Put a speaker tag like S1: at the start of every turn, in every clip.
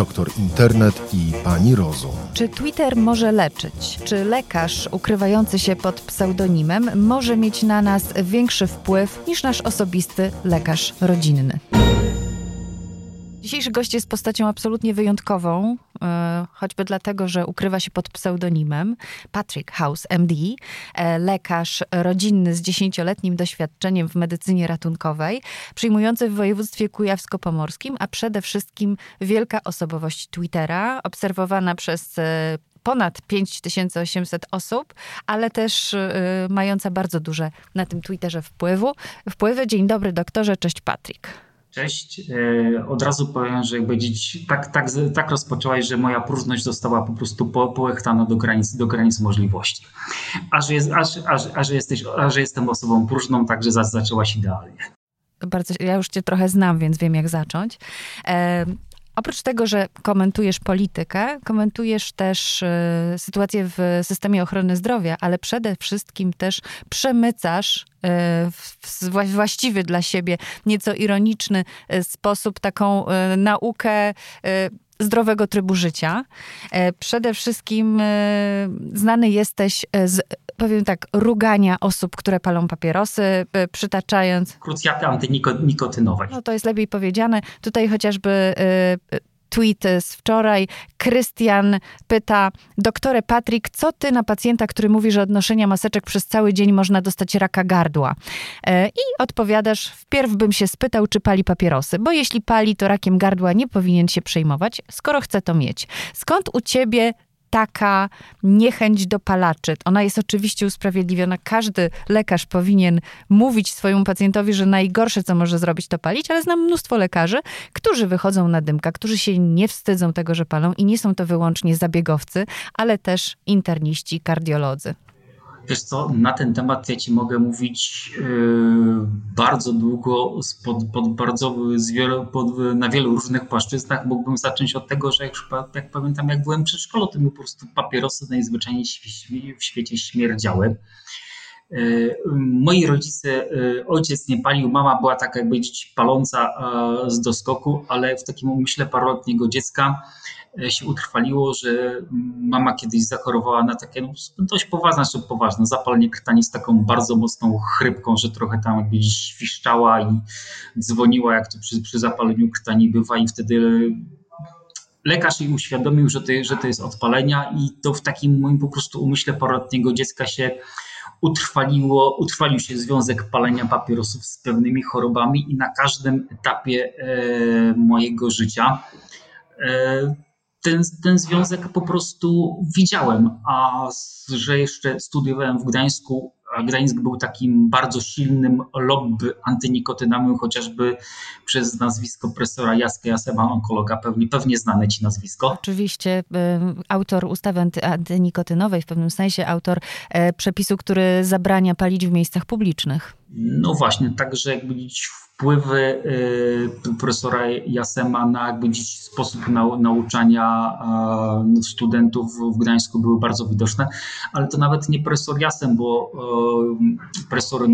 S1: doktor Internet i pani Rozum.
S2: Czy Twitter może leczyć? Czy lekarz ukrywający się pod pseudonimem może mieć na nas większy wpływ niż nasz osobisty lekarz rodzinny? Dzisiejszy gość jest postacią absolutnie wyjątkową, choćby dlatego, że ukrywa się pod pseudonimem Patrick House, MD, e, lekarz rodzinny z dziesięcioletnim doświadczeniem w medycynie ratunkowej, przyjmujący w województwie kujawsko-pomorskim, a przede wszystkim wielka osobowość Twittera, obserwowana przez e, ponad 5800 osób, ale też mająca bardzo duże na tym Twitterze wpływu. Wpływy. Dzień dobry doktorze, cześć Patrick.
S3: Cześć. E, od razu powiem, że jakby dziś tak, tak, tak rozpoczęłaś, że moja próżność została po prostu połechtana do granic, do granic możliwości. A że, jest, jesteś, a że jestem osobą próżną, także zaczęłaś idealnie.
S2: Bardzo, ja już cię trochę znam, więc wiem jak zacząć. E, Oprócz tego, że komentujesz politykę, komentujesz też y, sytuację w systemie ochrony zdrowia, ale przede wszystkim też przemycasz y, w właściwy dla siebie, nieco ironiczny y, sposób taką naukę zdrowego trybu życia. Przede wszystkim znany jesteś z powiem tak, rugania osób, które palą papierosy, przytaczając...
S3: Krucjaty antynikotynowej.
S2: No to jest lepiej powiedziane. Tutaj chociażby y, y, tweet z wczoraj. Krystian pyta, doktorze Patryk, co ty na pacjenta, który mówi, że od noszenia maseczek przez cały dzień można dostać raka gardła? I odpowiadasz, wpierw bym się spytał, czy pali papierosy, bo jeśli pali, to rakiem gardła nie powinien się przejmować, skoro chce to mieć. Skąd u ciebie taka niechęć do palaczy. Ona jest oczywiście usprawiedliwiona. Każdy lekarz powinien mówić swojemu pacjentowi, że najgorsze, co może zrobić, to palić, ale znam mnóstwo lekarzy, którzy wychodzą na dymka, którzy się nie wstydzą tego, że palą i nie są to wyłącznie zabiegowcy, ale też interniści, kardiolodzy.
S3: Wiesz co, na ten temat ja ci mogę mówić yy, bardzo długo, pod, bardzo, z wielu, pod, na wielu różnych płaszczyznach. Mógłbym zacząć od tego, że jak, jak pamiętam, jak byłem przed szkołą, to mi po prostu papierosy najzwyczajniej w świecie śmierdziały. Yy, moi rodzice, yy, ojciec nie palił, mama była taka jakby paląca z doskoku, ale w takim umyśle paroletniego dziecka E, się utrwaliło, że mama kiedyś zachorowała na takie no, dość poważne, czy poważne zapalenie krtani z taką bardzo mocną chrypką, że trochę tam jakby świszczała i dzwoniła, jak to przy, przy zapaleniu krtani bywa i wtedy lekarz jej uświadomił, że to, że to jest odpalenia i to w takim moim po prostu umyśle paroletniego dziecka się utrwaliło, utrwalił się związek palenia papierosów z pewnymi chorobami i na każdym etapie e, mojego życia e, ten, ten związek po prostu widziałem, a że jeszcze studiowałem w Gdańsku, a Gdańsk był takim bardzo silnym lobby antynikotynami, chociażby przez nazwisko profesora Jaska Jasema, onkologa, pewnie, pewnie znane ci nazwisko.
S2: Oczywiście, autor ustawy anty, antynikotynowej, w pewnym sensie autor e, przepisu, który zabrania palić w miejscach publicznych.
S3: No właśnie, także jakby wpływy y, profesora Jasema na jakby sposób nauczania studentów w Gdańsku były bardzo widoczne, ale to nawet nie profesor Jasem, bo profesor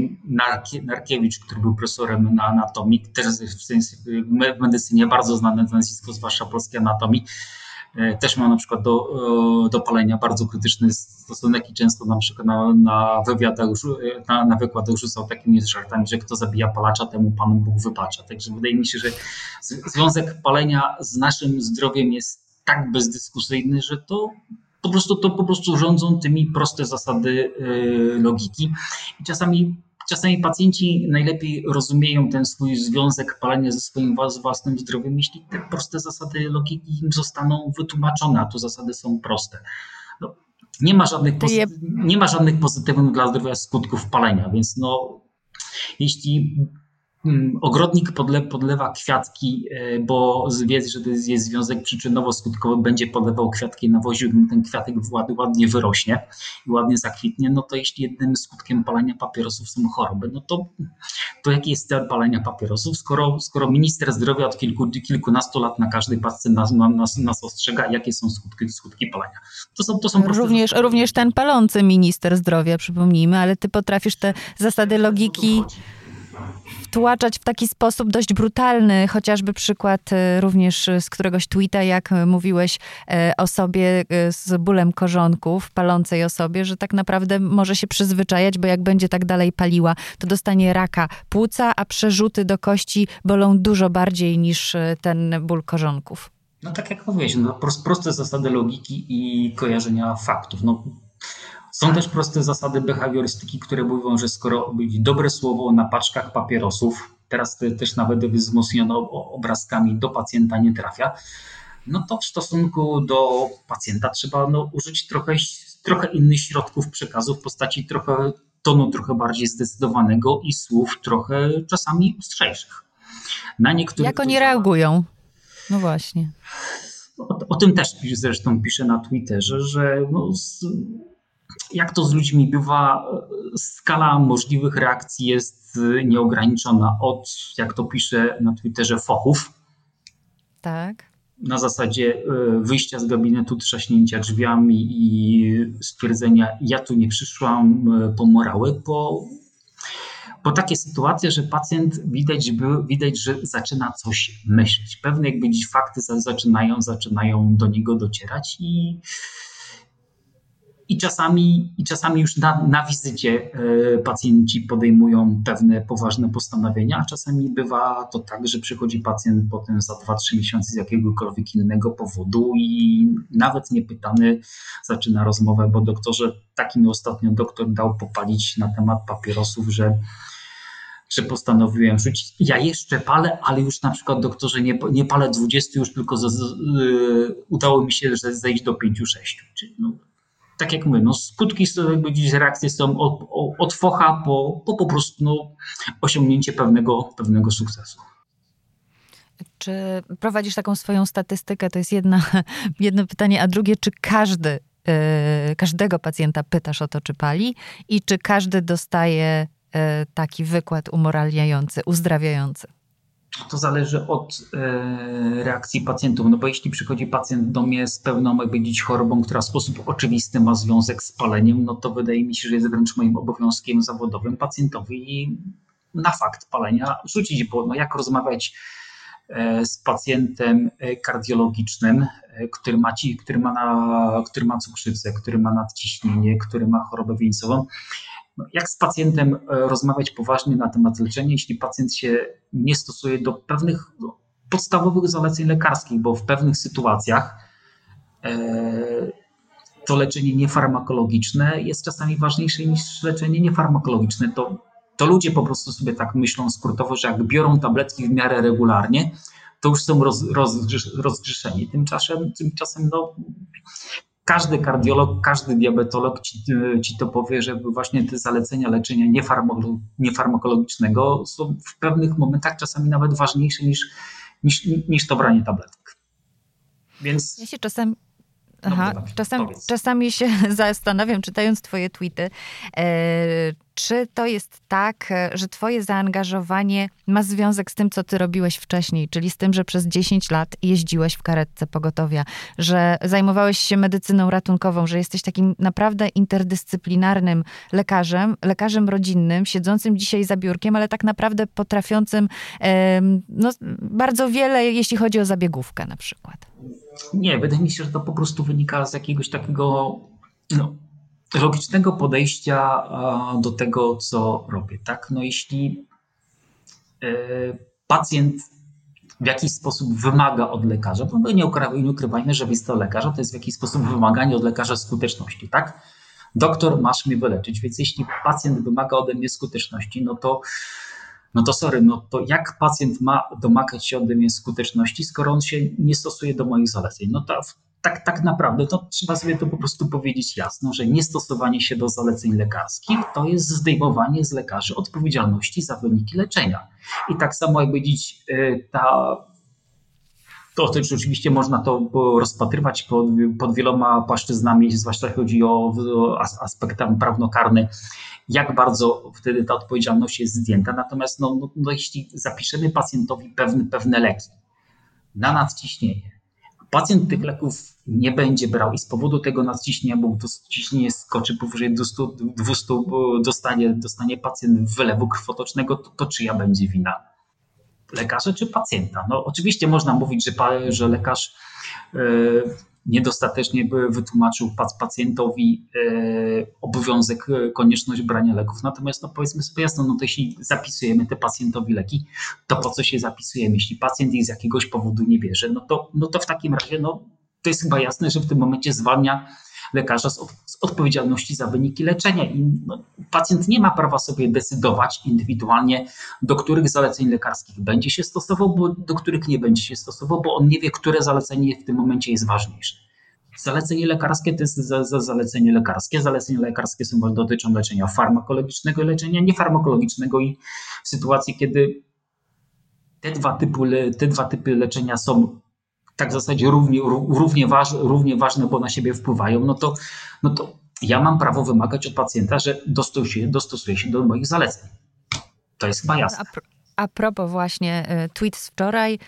S3: Narkiewicz, który był profesorem na anatomii, też w medycynie bardzo znane nazwisko, zwłaszcza polskiej anatomii, E, też ma na przykład do, e, do palenia bardzo krytyczny stosunek i często na przykład na, na wywiadach, e, na, na wykładach rzucał takimi żartami, że kto zabija palacza, temu Pan Bóg wypacza. Także wydaje mi się, że związek palenia z naszym zdrowiem jest tak bezdyskusyjny, że to po prostu to po prostu rządzą tymi proste zasady logiki. I czasami Czasami pacjenci najlepiej rozumieją ten swój związek palenia ze swoim własnym zdrowiem, jeśli te proste zasady logiki im zostaną wytłumaczone, a tu zasady są proste. No, nie, ma żadnych nie ma żadnych pozytywnych dla zdrowia skutków palenia, więc no, jeśli ogrodnik podle, podlewa kwiatki, e, bo wie, że to jest, jest związek przyczynowo-skutkowy, będzie podlewał kwiatki na woziu, ten kwiatek ładnie wyrośnie i ładnie zakwitnie, no to jeśli jednym skutkiem palenia papierosów są choroby, no to, to jaki jest cel palenia papierosów, skoro, skoro minister zdrowia od kilku, kilkunastu lat na każdej pasce nas, nas, nas ostrzega, jakie są skutki, skutki palenia.
S2: To są, to są również, również ten palący minister zdrowia, przypomnijmy, ale ty potrafisz te zasady logiki wtłaczać w taki sposób dość brutalny, chociażby przykład e, również z któregoś tweeta, jak mówiłeś e, o sobie z bólem korzonków, palącej osobie, że tak naprawdę może się przyzwyczajać, bo jak będzie tak dalej paliła, to dostanie raka płuca, a przerzuty do kości bolą dużo bardziej niż ten ból korzonków.
S3: No tak jak mówiłeś, no, proste zasady logiki i kojarzenia faktów. No, są też proste zasady behawiorystyki, które mówią, że skoro dobre słowo na paczkach papierosów, teraz też nawet wzmocniono obrazkami, do pacjenta nie trafia, no to w stosunku do pacjenta trzeba no, użyć trochę, trochę innych środków przekazu w postaci trochę tonu trochę bardziej zdecydowanego i słów trochę czasami ostrzejszych.
S2: Na niektórych Jak oni reagują? No właśnie.
S3: O, o, tym też zresztą piszę na Twitterze, że no, jak to z ludźmi bywa, skala możliwych reakcji jest nieograniczona od, jak to piszę na Twitterze, fochów.
S2: Tak.
S3: Na zasadzie e, wyjścia z gabinetu, trzaśnięcia drzwiami i stwierdzenia, ja tu nie przyszłam e, po morały, po, po takie sytuacje, że pacjent widać, widać, że zaczyna coś myśleć. Pewne jakby dziś fakty zaczynają, zaczynają do niego docierać i i czasami, I czasami już na, na wizycie e, pacjenci podejmują pewne poważne postanowienia, a czasami bywa to tak, że przychodzi pacjent potem za 2-3 miesiące z jakiegokolwiek innego powodu i nawet niepytany zaczyna rozmowę, bo doktorze, taki mi ostatnio doktor dał popalić na temat papierosów, że że postanowiłem rzucić. Ja jeszcze palę, ale już na przykład doktorze nie, nie palę 20, już tylko z, y, udało mi się że zejść do 5-6. Czyli no, tak jak mówię, no skutki jakby dziś reakcje są od, od focha po, po, po prostu no, osiągnięcie pewnego, pewnego sukcesu.
S2: Czy prowadzisz taką swoją statystykę? To jest jedna, jedno pytanie, a drugie, czy każdy, yy, każdego pacjenta pytasz o to, czy pali i czy każdy dostaje yy, taki wykład umoralniający, uzdrawiający?
S3: To zależy od e, reakcji pacjentów. No bo jeśli przychodzi pacjent do mnie z pełną dziś chorobą, która w sposób oczywisty ma związek z paleniem, no to wydaje mi się, że jest wręcz moim obowiązkiem zawodowym pacjentowi na fakt palenia rzucić, bo no jak rozmawiać e, z pacjentem e, kardiologicznym, który ma, ci, który, ma na, który ma cukrzycę, który ma nadciśnienie, który ma chorobę wieńcową, jak z pacjentem e, rozmawiać poważnie na temat leczenia, jeśli pacjent się nie stosuje do pewnych no, podstawowych zaleceń lekarskich, bo w pewnych sytuacjach e, to leczenie niefarmakologiczne jest czasami ważniejsze niż leczenie niefarmakologiczne. To, to ludzie po prostu sobie tak myślą skrótowo, że jak biorą tabletki w miarę regularnie, to już są roz, roz, rozgrzeszeni. Tymczasem, tymczasem no, każdy kardiolog, każdy diabetolog ci, ci, to powie, że właśnie te zalecenia leczenia niefarmakologicznego są w pewnych momentach czasami nawet ważniejsze niż, niż, niż to branie tabletek.
S2: Więc... Ja się czasem Aha, czasem, czasami się zastanawiam, czytając Twoje tweety, e, czy to jest tak, że Twoje zaangażowanie ma związek z tym, co Ty robiłeś wcześniej, czyli z tym, że przez 10 lat jeździłeś w karetce pogotowia, że zajmowałeś się medycyną ratunkową, że jesteś takim naprawdę interdyscyplinarnym lekarzem, lekarzem rodzinnym, siedzącym dzisiaj za biurkiem, ale tak naprawdę potrafiącym e, no, bardzo wiele, jeśli chodzi o zabiegówkę na przykład.
S3: Nie, wydaje mi się, że to po prostu wynika z jakiegoś takiego no, logicznego podejścia do tego, co robię. Tak? No, jeśli e, pacjent w jakiś sposób wymaga od lekarza, bo nie ukrywajmy, że wizyta lekarza to jest w jakiś sposób wymaganie od lekarza skuteczności, tak? Doktor, masz mnie wyleczyć, więc jeśli pacjent wymaga ode mnie skuteczności, no to no to sorry, no to jak pacjent ma domagać się ode mnie skuteczności, skoro on się nie stosuje do moich zaleceń? No to tak, tak naprawdę to trzeba sobie to po prostu powiedzieć jasno, że niestosowanie się do zaleceń lekarskich to jest zdejmowanie z lekarzy odpowiedzialności za wyniki leczenia. I tak samo jak powiedzieć, y, ta to też oczywiście można to rozpatrywać pod, pod wieloma płaszczyznami, zwłaszcza chodzi o, o aspekt prawnokarny, jak bardzo wtedy ta odpowiedzialność jest zdjęta. Natomiast no, no, no jeśli zapiszemy pacjentowi pewne, pewne leki na nadciśnienie, Pacjent tych leków nie będzie brał i z powodu tego nadciśnienia, bo to ciśnienie skoczy powyżej 200, 200 dostanie, dostanie pacjent wylewu krwotocznego, to, to czyja będzie wina? Lekarza czy pacjenta? No oczywiście można mówić, że, że lekarz yy, niedostatecznie wytłumaczył pacjentowi e, obowiązek, e, konieczność brania leków. Natomiast no powiedzmy sobie jasno, no to jeśli zapisujemy te pacjentowi leki, to po co się zapisujemy? Jeśli pacjent ich z jakiegoś powodu nie bierze, no to, no to w takim razie no, to jest chyba jasne, że w tym momencie zwalnia lekarza z, od, z odpowiedzialności za wyniki leczenia. I no, pacjent nie ma prawa sobie decydować indywidualnie, do których zaleceń lekarskich będzie się stosował, bo do których nie będzie się stosował, bo on nie wie, które zalecenie w tym momencie jest ważniejsze. Zalecenie lekarskie to jest za, za zalecenie lekarskie. Zalecenia lekarskie są, dotyczą leczenia farmakologicznego leczenia niefarmakologicznego i w sytuacji, kiedy te dwa typy, te dwa typy leczenia są tak w zasadzie równie, równie, waż, równie ważne, bo na siebie wpływają, no to, no to ja mam prawo wymagać od pacjenta, że dostosuje, dostosuje się do moich zaleceń. To jest chyba jasne.
S2: A, propos właśnie y, tweet z wczoraj,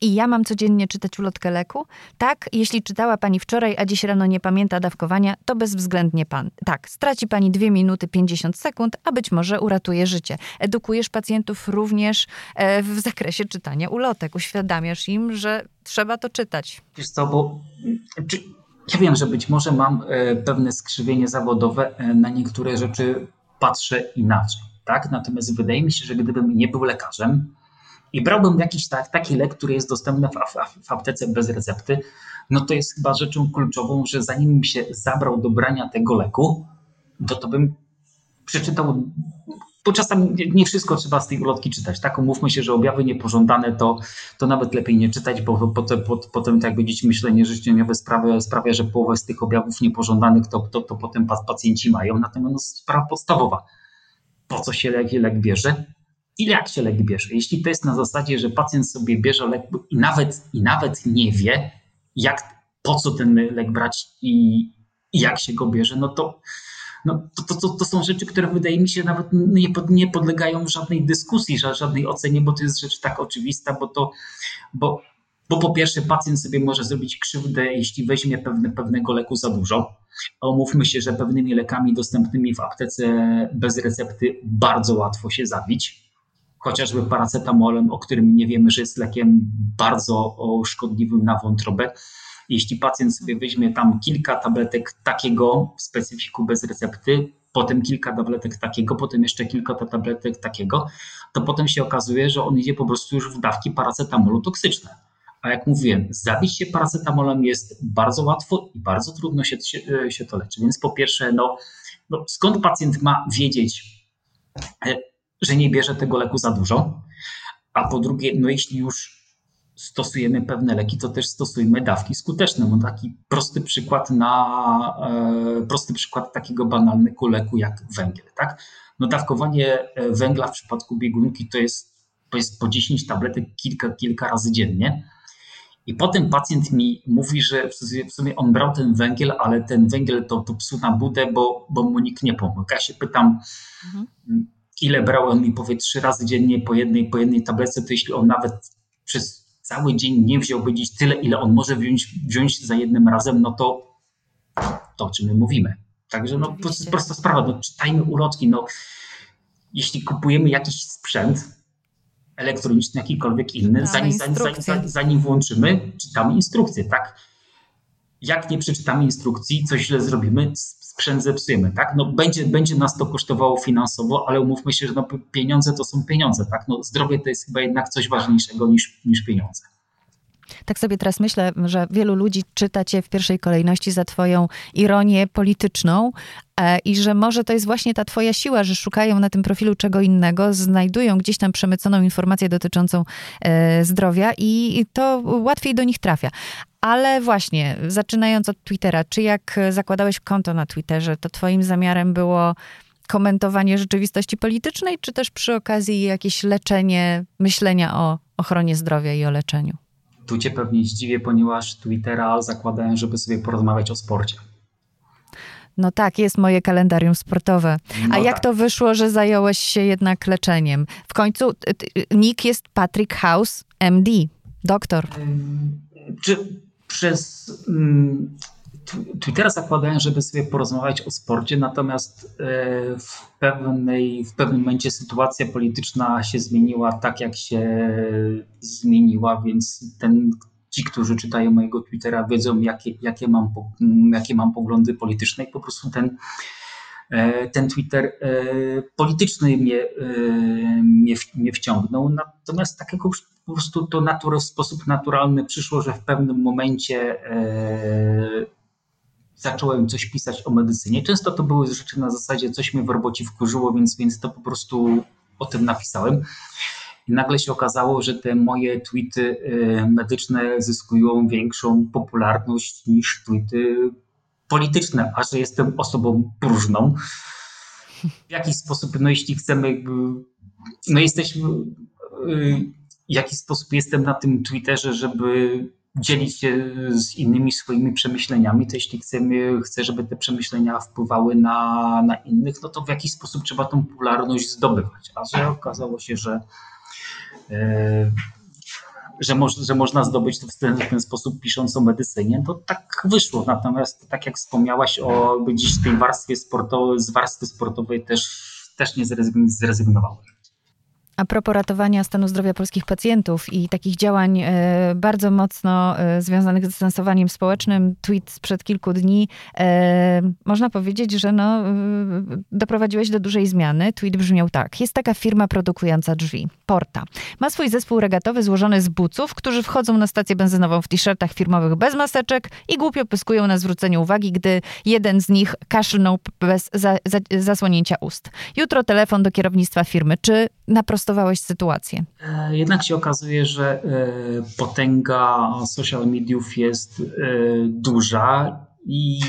S2: i ja mam codziennie czytać ulotkę leku? Tak, jeśli czytała pani wczoraj, a dziś rano nie pamięta dawkowania, to bezwzględnie pan. Tak, straci pani 2 minuty 50 sekund, a być może uratuje życie. Edukujesz pacjentów również e, w zakresie czytania ulotek. Uświadamiasz im, że trzeba to czytać.
S3: Wiesz co, bo czy, ja wiem, że być może mam e, pewne skrzywienie zawodowe, e, na niektóre rzeczy patrzę inaczej. Tak? Natomiast wydaje mi się, że gdybym nie był lekarzem, i brałbym jakiś tak, taki lek, który jest dostępny w, w, aptece bez recepty, no to jest chyba rzeczą kluczową, że zanim bym się zabrał do brania tego leku, to to bym przeczytał, bo czasami nie wszystko trzeba z tej ulotki czytać, tak? Umówmy się, że objawy niepożądane to, to nawet lepiej nie czytać, bo potem, potem tak dzieci myślenie życzeniowe sprawia, sprawia, że połowę z tych objawów niepożądanych to, to, to potem pacjenci mają. Natomiast no, sprawa podstawowa, po co się lek, lek bierze? I jak się lek bierze. Jeśli to jest na zasadzie, że pacjent sobie bierze lek i nawet, i nawet nie wie, jak, po co ten lek brać i, i jak się go bierze, no to, no to, to, to, są rzeczy, które wydaje mi się nawet nie, pod, nie podlegają żadnej dyskusji, żadnej ocenie, bo to jest rzecz tak oczywista, bo to, bo, bo po pierwsze pacjent sobie może zrobić krzywdę, jeśli weźmie pewne, pewnego leku za dużo. A umówmy się, że pewnymi lekami dostępnymi w aptece bez recepty bardzo łatwo się zabić chociażby paracetamolem, o którym nie wiemy, że jest lekiem bardzo szkodliwym na wątrobę. Jeśli pacjent sobie weźmie tam kilka tabletek takiego w specyfiku bez recepty, potem kilka tabletek takiego, potem jeszcze kilka tabletek takiego, to potem się okazuje, że on idzie po prostu już w dawki paracetamolu toksyczne. A jak mówiłem, zabić się paracetamolem jest bardzo łatwo i bardzo trudno się, się, się to leczy. Więc po pierwsze, no, no skąd pacjent ma wiedzieć, e, że nie bierze tego leku za dużo, a po drugie, no jeśli już stosujemy pewne leki, to też stosujmy dawki skuteczne. Mam taki prosty przykład na e, prosty przykład takiego banalnego leku jak węgiel. Tak? No dawkowanie e, węgla w przypadku biegunki to jest, to jest po 10 tabletek kilka, kilka razy dziennie. I potem pacjent mi mówi, że w sumie on brał ten węgiel, ale ten węgiel to, to psu na budę, bo, bo mu nikt nie pomógł. Ja się pytam, mhm ile brałem mi powie trzy razy dziennie po jednej, po jednej tablece, to jeśli on nawet przez cały dzień nie wziąłby dziś tyle, ile on może wziąć, wziąć za jednym razem, no to to o czym my mówimy. Także no, to jest prosta sprawa, no, czytajmy ulotki. No, jeśli kupujemy jakiś sprzęt elektroniczny, jakikolwiek inny, zanim, zanim, zanim, zanim włączymy, czytamy instrukcję, tak? Jak nie przeczytamy instrukcji, coś źle zrobimy, sprzęt zepsujemy, tak? No będzie, będzie nas to kosztowało finansowo, ale umówmy się, że no pieniądze to są pieniądze, tak? No zdrowie to jest chyba jednak coś ważniejszego niż, niż pieniądze.
S2: Tak sobie teraz myślę, że wielu ludzi czyta cię w pierwszej kolejności za twoją ironię polityczną e, i że może to jest właśnie ta twoja siła, że szukają na tym profilu czego innego, znajdują gdzieś tam przemyconą informację dotyczącą e, zdrowia i to łatwiej do nich trafia. Ale właśnie, zaczynając od Twittera, czy jak zakładałeś konto na Twitterze, to twoim zamiarem było komentowanie rzeczywistości politycznej, czy też przy okazji jakieś leczenie, myślenia o ochronie zdrowia i o leczeniu?
S3: Tu cię pewnie zdziwię, ponieważ Twittera zakładałem, żeby sobie porozmawiać o sporcie.
S2: No tak, jest moje kalendarium sportowe. A no jak tak. to wyszło, że zająłeś się jednak leczeniem? W końcu nick jest Patrick House, MD, doktor.
S3: Czy przez mm, Twittera zakładałem, żeby sobie porozmawiać o sporcie, natomiast e, w, pewnej, w pewnym momencie sytuacja polityczna się zmieniła tak, jak się zmieniła, więc ten, ci, którzy czytają mojego Twittera, wiedzą, jakie, jakie, mam, jakie mam poglądy polityczne i po prostu ten, ten Twitter e, polityczny mnie, mnie, mnie wciągnął. Natomiast takiego po prostu to natur, w sposób naturalny przyszło, że w pewnym momencie zacząłem coś pisać o medycynie. Często to były rzeczy na zasadzie coś mnie w robocie wkurzyło, więc, więc to po prostu o tym napisałem. I nagle się okazało, że te moje tweety medyczne zyskują większą popularność niż tweety polityczne, a że jestem osobą próżną. W jakiś sposób, no jeśli chcemy, no jesteśmy, y, w jaki sposób jestem na tym Twitterze, żeby dzielić się z innymi swoimi przemyśleniami, to jeśli chcemy, chcę, żeby te przemyślenia wpływały na, na innych, no to w jakiś sposób trzeba tą popularność zdobywać. A że okazało się, że, e, że, moż, że można zdobyć to w ten, w ten sposób pisząc o medycynie, to tak wyszło. Natomiast tak jak wspomniałaś o gdzieś tej warstwie sportowej, z warstwy sportowej też, też nie zrezygnowałem.
S2: A propos ratowania stanu zdrowia polskich pacjentów i takich działań e, bardzo mocno e, związanych z dystansowaniem społecznym, tweet sprzed kilku dni, e, można powiedzieć, że no, doprowadziłeś do dużej zmiany. Tweet brzmiał tak. Jest taka firma produkująca drzwi, Porta. Ma swój zespół regatowy złożony z buców, którzy wchodzą na stację benzynową w t-shirtach firmowych bez maseczek i głupio pyskują na zwrócenie uwagi, gdy jeden z nich kaszlnął bez za, za, zasłonięcia ust. Jutro telefon do kierownictwa firmy. Czy naprostowałeś sytuację?
S3: E, jednak się okazuje, że e, potęga social mediów jest e, duża i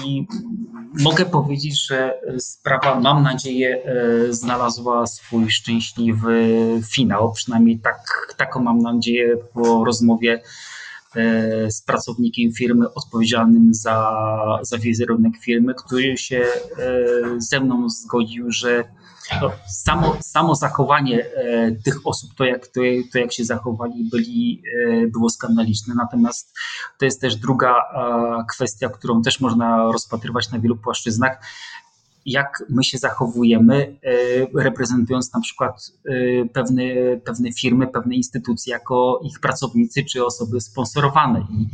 S3: mogę powiedzieć, że sprawa, mam nadzieję, znalazła swój szczęśliwy finał. Przynajmniej tak, taką mam nadzieję po rozmowie z pracownikiem firmy odpowiedzialnym za, za wizerunek firmy, który się ze mną zgodził, że samo, samo zachowanie e, tych osób, to jak, to, to jak się zachowali, byli, e, było skandaliczne. Natomiast to jest też druga e, kwestia, którą też można rozpatrywać na wielu płaszczyznach jak my się zachowujemy, reprezentując na przykład pewne, pewne firmy, pewne instytucje jako ich pracownicy czy osoby sponsorowane. I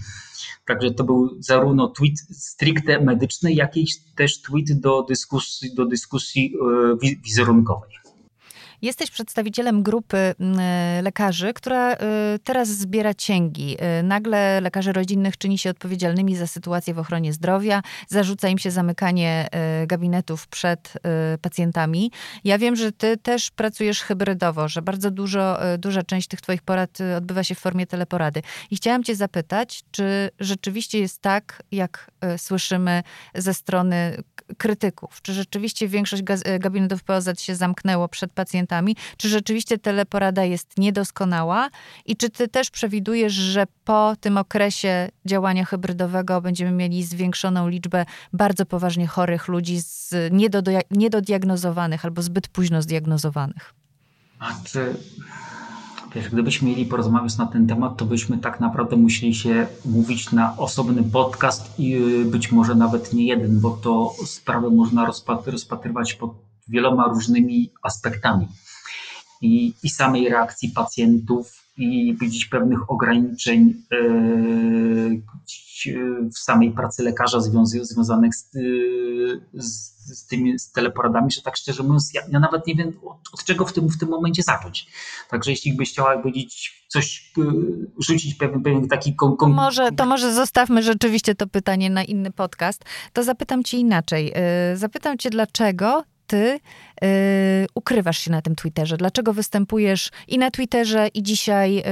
S3: Także to był zarówno tweet stricte medyczny, jak i też tweet do dyskusji, do dyskusji e, wizerunkowej.
S2: Jesteś przedstawicielem grupy mm, lekarzy, która y, teraz zbiera cięgi. Y, nagle lekarze rodzinnych czyni się odpowiedzialnymi za sytuację w ochronie zdrowia, zarzuca im się zamykanie gabinetów przed pacjentami. Ja wiem, że ty też pracujesz hybrydowo, że bardzo dużo, duża część tych twoich porad odbywa się w formie teleporady. I chciałam cię zapytać, czy rzeczywiście jest tak, jak słyszymy ze strony krytyków? Czy rzeczywiście większość gabinetów POZ się zamknęło przed pacjentami? pacjentami, czy rzeczywiście teleporada jest niedoskonała i czy ty też przewidujesz, że po tym okresie działania hybrydowego będziemy mieli zwiększoną liczbę bardzo poważnie chorych ludzi, z niedodiagnozowanych albo zbyt późno zdiagnozowanych?
S3: A czy Wiesz, gdybyśmy mieli porozmawiać na ten temat, to byśmy tak naprawdę musieli się mówić na osobny podcast i y, być może nawet nie jeden, bo to sprawę można rozpatrywać pod wieloma różnymi aspektami. I, i samej reakcji pacjentów i widzieć pewnych ograniczeń e, w samej pracy lekarza związanych z, z, z tymi z teleporadami, że tak szczerze mówiąc, ja, ja nawet nie wiem od, od, czego w tym, w tym momencie zacząć. Także jeśli byś chciała powiedzieć coś, e, rzucić pewien, pewien taki... Kon, kon...
S2: Może, to może zostawmy rzeczywiście to pytanie na inny podcast. To zapytam cię inaczej. E, zapytam cię, dlaczego ty y, ukrywasz się na tym Twitterze? Dlaczego występujesz i na Twitterze, i dzisiaj y,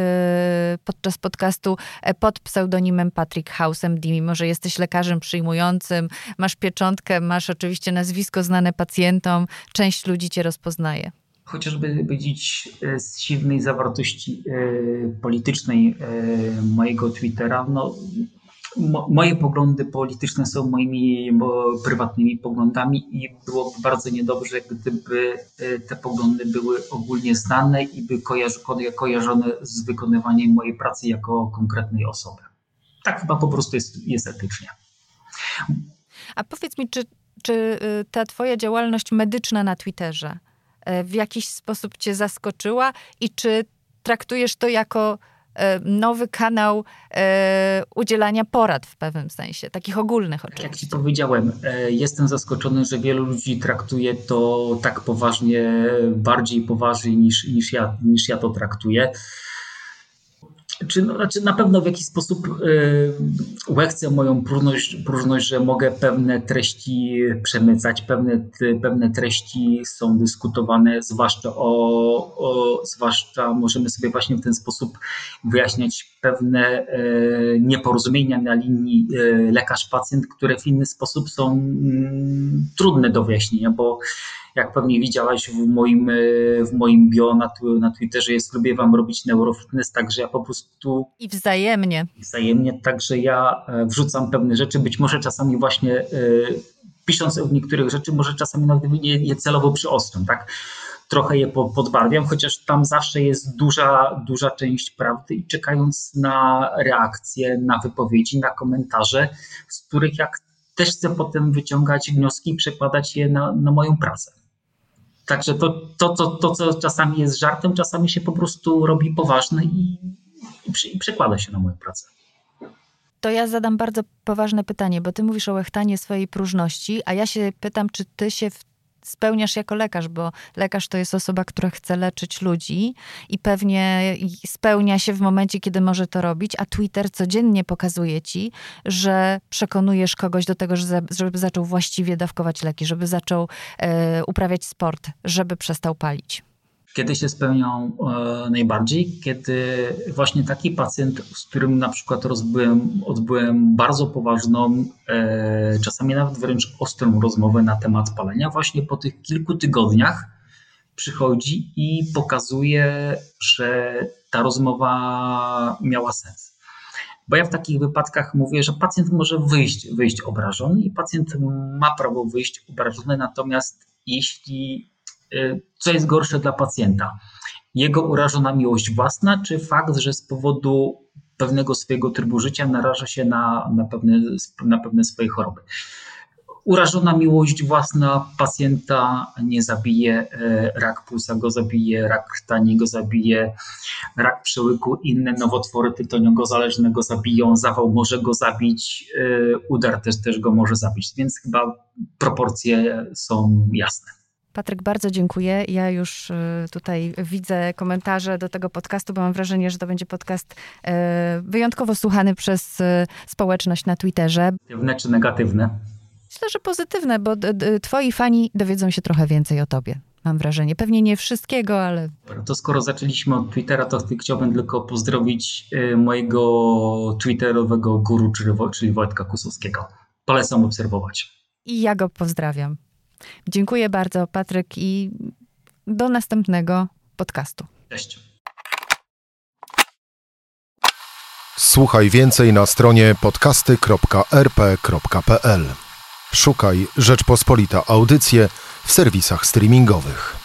S2: podczas podcastu e, pod pseudonimem Patrick House MD, mimo że jesteś lekarzem przyjmującym, masz pieczątkę, masz oczywiście nazwisko znane pacjentom, część ludzi cię rozpoznaje.
S3: Chociażby powiedzieć e, z silnej zawartości e, politycznej mojego Twittera, no moje poglądy polityczne są moimi prywatnymi poglądami i byłoby bardzo niedobrze, gdyby e, te poglądy były ogólnie znane i by kojarzone z wykonywaniem mojej pracy jako konkretnej osoby. tak chyba po prostu jest, jest etycznie.
S2: A powiedz mi, czy, czy y, ta twoja działalność medyczna na Twitterze y, w jakiś sposób cię zaskoczyła i czy traktujesz to jako nowy kanał udzielania porad w pewnym sensie, takich ogólnych oczywiście.
S3: Jak ci powiedziałem, jestem zaskoczony, że wielu ludzi traktuje to tak poważnie, bardziej poważnie niż, niż, ja, niż ja to traktuję czy, no, znaczy na pewno w jakiś sposób y, łechcę moją próżność, próżność, że mogę pewne treści przemycać, pewne, pewne treści są dyskutowane, zwłaszcza o, o, zwłaszcza możemy sobie właśnie w ten sposób wyjaśniać pewne y, nieporozumienia na linii y, lekarz-pacjent, które w inny sposób są y, trudne do wyjaśnienia, bo jak pewnie widziałaś w moim, e, w moim bio na, na Twitterze jest, lubię wam robić neurofitness, także ja po prostu...
S2: I wzajemnie.
S3: Wzajemnie, także ja e, wrzucam pewne rzeczy, być może czasami właśnie e, pisząc o niektórych rzeczy, może czasami nawet je, je celowo przyostrzam, tak? Trochę je podbarwiam, chociaż tam zawsze jest duża, duża część prawdy i czekając na reakcje, na wypowiedzi, na komentarze, z których jak też chcę potem wyciągać wnioski i przekładać je na, na moją pracę. Także to, to, to, to, co czasami jest żartem, czasami się po prostu robi poważne i, i, i przekłada się na moją pracę.
S2: To ja zadam bardzo poważne pytanie, bo ty mówisz o łechtanie swojej próżności, a ja się pytam, czy ty się w spełniasz jako lekarz, bo lekarz to jest osoba, która chce leczyć ludzi i pewnie spełnia się w momencie, kiedy może to robić, a Twitter codziennie pokazuje ci, że przekonujesz kogoś do tego, żeby zaczął właściwie dawkować leki, żeby zaczął e, uprawiać sport, żeby przestał palić.
S3: Kiedy się spełnią e, najbardziej? Kiedy właśnie taki pacjent, z którym na przykład rozbyłem, odbyłem bardzo poważną, e, czasami nawet wręcz ostrą rozmowę na temat palenia, właśnie po tych kilku tygodniach przychodzi i pokazuje, że ta rozmowa miała sens. Bo ja w takich wypadkach mówię, że pacjent może wyjść, wyjść obrażony i pacjent ma prawo wyjść obrażony, natomiast jeśli co jest gorsze dla pacjenta? Jego urażona miłość własna, czy fakt, że z powodu pewnego swojego trybu życia naraża się na, na, pewne, na pewne swoje choroby? Urażona miłość własna pacjenta nie zabije, e, rak płuca go zabije, rak krtani go zabije, rak przełyku, inne nowotwory tytoniogo-zależne go zabiją, zawał może go zabić, e, udar też, też go może zabić, więc chyba proporcje są jasne.
S2: Patryk, bardzo dziękuję. Ja już y, tutaj widzę komentarze do tego podcastu, bo mam wrażenie, że to będzie podcast y, wyjątkowo słuchany przez y, społeczność na Twitterze.
S3: Pozytywne czy negatywne?
S2: Myślę, że pozytywne, bo twoi fani dowiedzą się trochę więcej o tobie. Mam wrażenie. Pewnie nie wszystkiego, ale.
S3: To skoro zaczęliśmy od Twittera, to chciałbym tylko pozdrowić mojego twitterowego guru, czyli Wojtka Kusowskiego. Polecam obserwować.
S2: I ja go pozdrawiam. Dziękuję bardzo, Patryk, i do następnego podcastu.
S3: Cześć.
S1: Słuchaj więcej na stronie podcasty.rp.pl. Szukaj Rzeczpospolita Audycje w serwisach streamingowych.